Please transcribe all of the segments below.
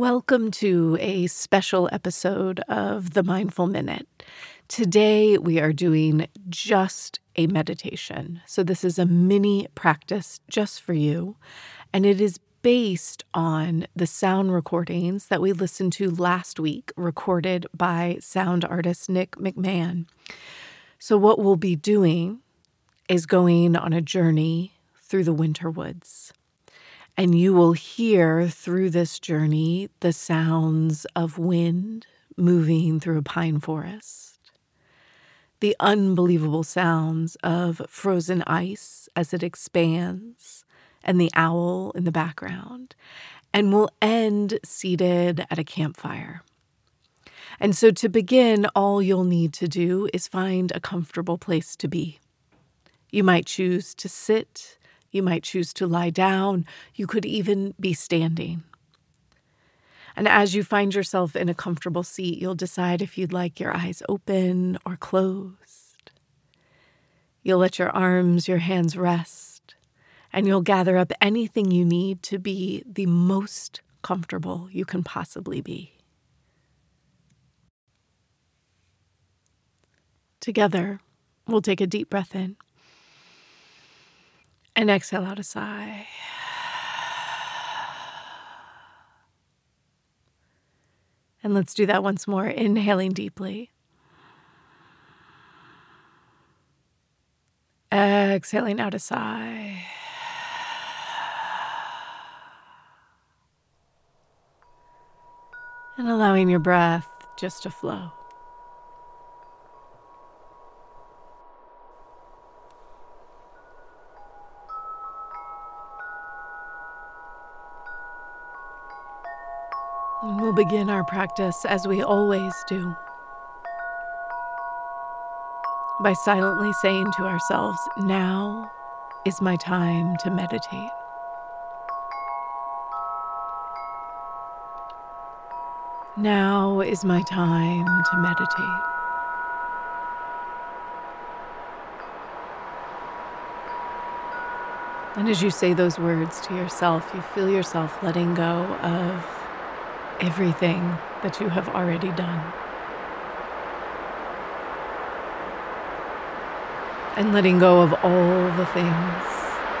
Welcome to a special episode of the Mindful Minute. Today we are doing just a meditation. So, this is a mini practice just for you, and it is based on the sound recordings that we listened to last week, recorded by sound artist Nick McMahan. So, what we'll be doing is going on a journey through the winter woods. And you will hear through this journey the sounds of wind moving through a pine forest, the unbelievable sounds of frozen ice as it expands, and the owl in the background. And we'll end seated at a campfire. And so, to begin, all you'll need to do is find a comfortable place to be. You might choose to sit you might choose to lie down. You could even be standing. And as you find yourself in a comfortable seat, you'll decide if you'd like your eyes open or closed. You'll let your arms, your hands rest, and you'll gather up anything you need to be the most comfortable you can possibly be. Together, we'll take a deep breath in. And exhale out a sigh. And let's do that once more, inhaling deeply. Exhaling out a sigh. And allowing your breath just to flow. We'll begin our practice as we always do by silently saying to ourselves, Now is my time to meditate. Now is my time to meditate. And as you say those words to yourself, you feel yourself letting go of everything that you have already done. And letting go of all the things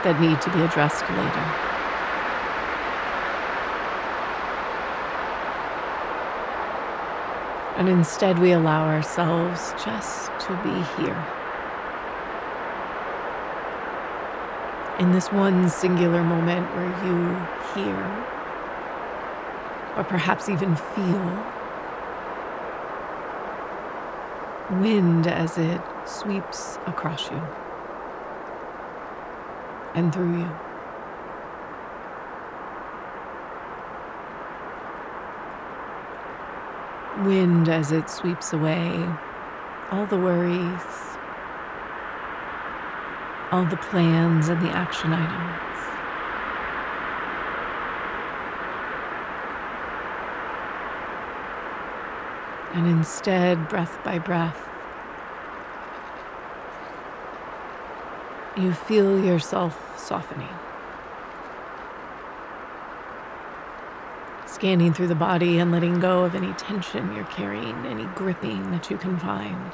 that need to be addressed later. And instead, we allow ourselves just to be here. In this one singular moment where you hear or perhaps even feel wind as it sweeps across you and through you. Wind as it sweeps away all the worries, all the plans and the action items. And instead, breath by breath, you feel yourself softening. Scanning through the body and letting go of any tension you're carrying, any gripping that you can find.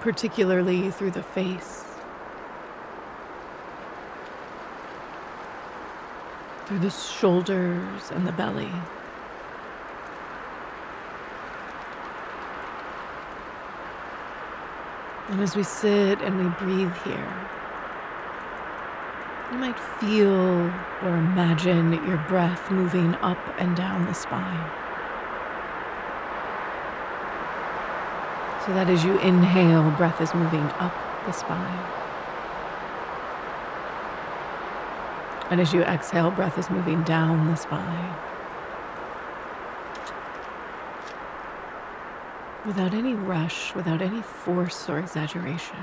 Particularly through the face. through the shoulders and the belly. And as we sit and we breathe here, you might feel or imagine your breath moving up and down the spine. So that as you inhale, breath is moving up the spine. And as you exhale, breath is moving down the spine. Without any rush, without any force or exaggeration.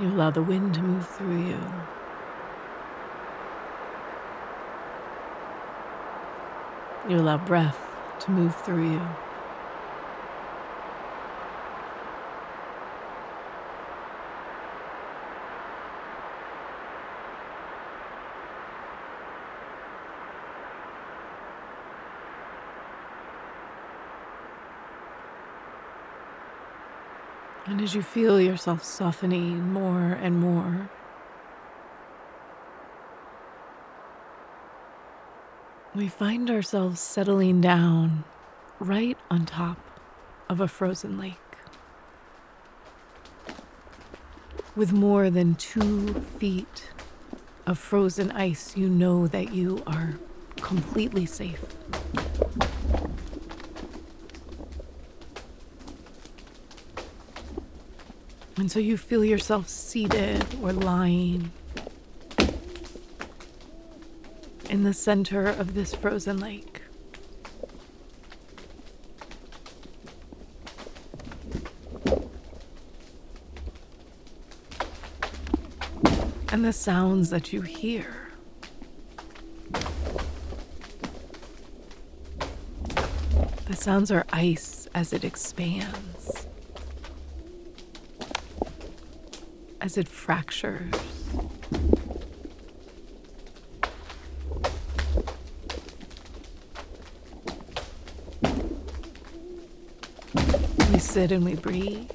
You allow the wind to move through you. You allow breath to move through you. And as you feel yourself softening more and more, we find ourselves settling down right on top of a frozen lake. With more than two feet of frozen ice, you know that you are completely safe. And so you feel yourself seated or lying in the center of this frozen lake. And the sounds that you hear. The sounds are ice as it expands. As it fractures. We sit and we breathe.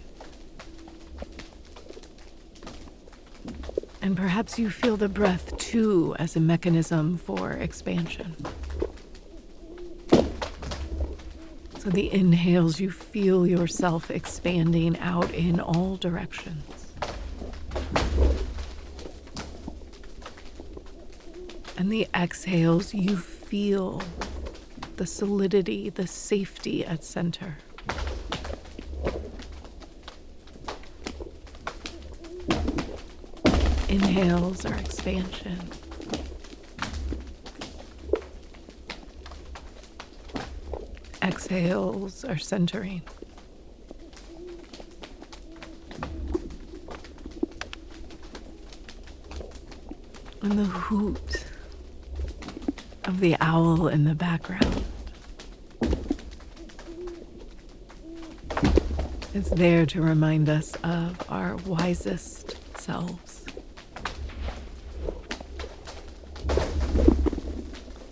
And perhaps you feel the breath too as a mechanism for expansion. So the inhales, you feel yourself expanding out in all directions. And the exhales, you feel the solidity, the safety at center. Inhales are expansion. Exhales are centering. And the hoot of the owl in the background. It's there to remind us of our wisest selves.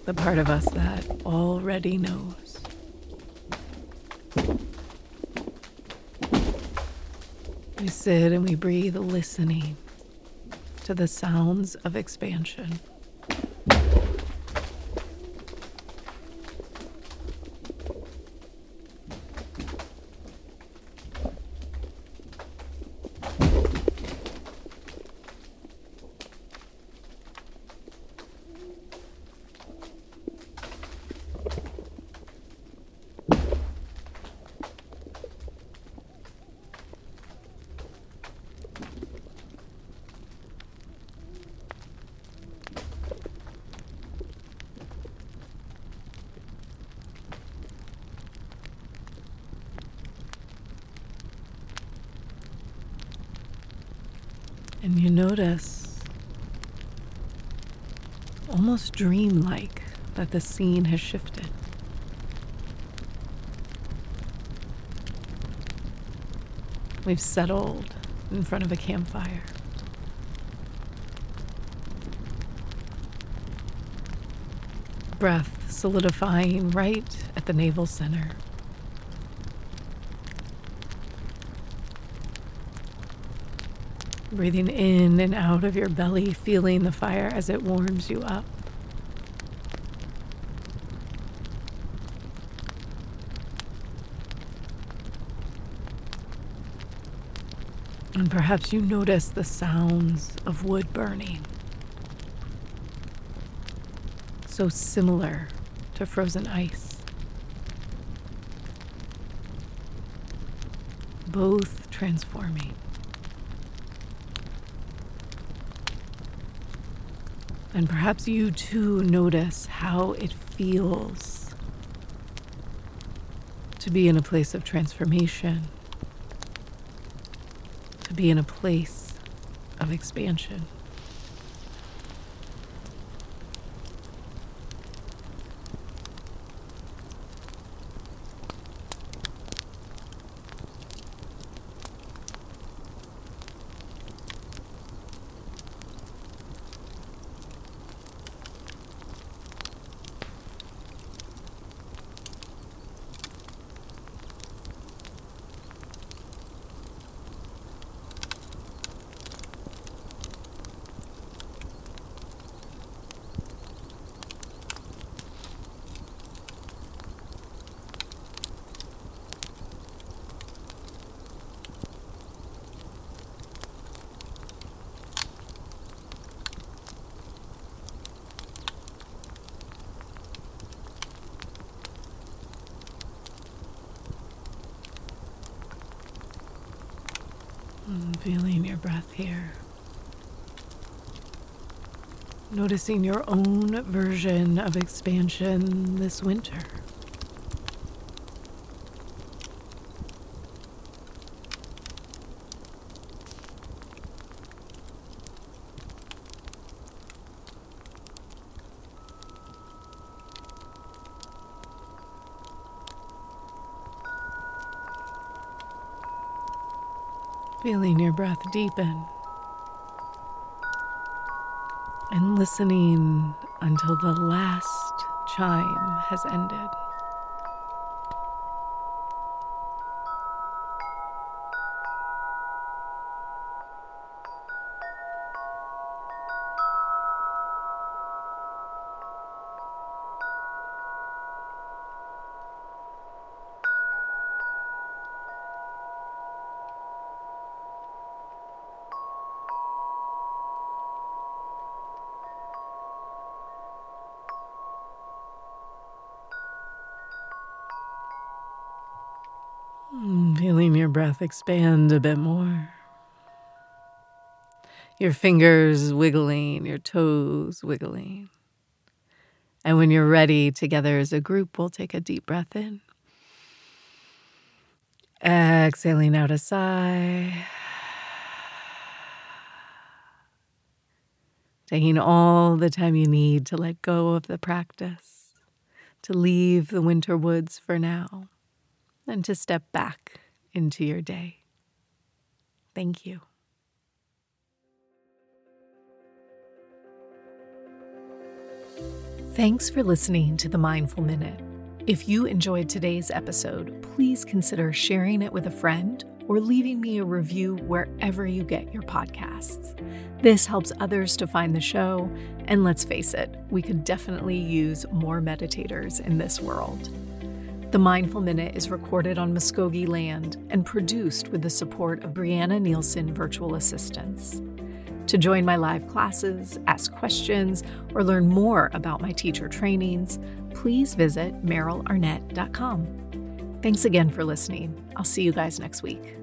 The part of us that already knows. We sit and we breathe, listening to the sounds of expansion. And you notice, almost dreamlike, that the scene has shifted. We've settled in front of a campfire. Breath solidifying right at the navel center. breathing in and out of your belly, feeling the fire as it warms you up. And perhaps you notice the sounds of wood burning. So similar to frozen ice. Both transforming. And perhaps you too notice how it feels to be in a place of transformation to be in a place of expansion. Feeling your breath here. Noticing your own version of expansion this winter. Feeling your breath deepen. And listening until the last chime has ended. Feeling your breath expand a bit more. Your fingers wiggling, your toes wiggling. And when you're ready, together as a group, we'll take a deep breath in. Exhaling out a sigh. Taking all the time you need to let go of the practice, to leave the winter woods for now, and to step back into your day. Thank you. Thanks for listening to the Mindful Minute. If you enjoyed today's episode, please consider sharing it with a friend or leaving me a review wherever you get your podcasts. This helps others to find the show, and let's face it, we could definitely use more meditators in this world. The Mindful Minute is recorded on Muskogee land and produced with the support of Brianna Nielsen Virtual Assistants. To join my live classes, ask questions, or learn more about my teacher trainings, please visit merylarnett.com. Thanks again for listening. I'll see you guys next week.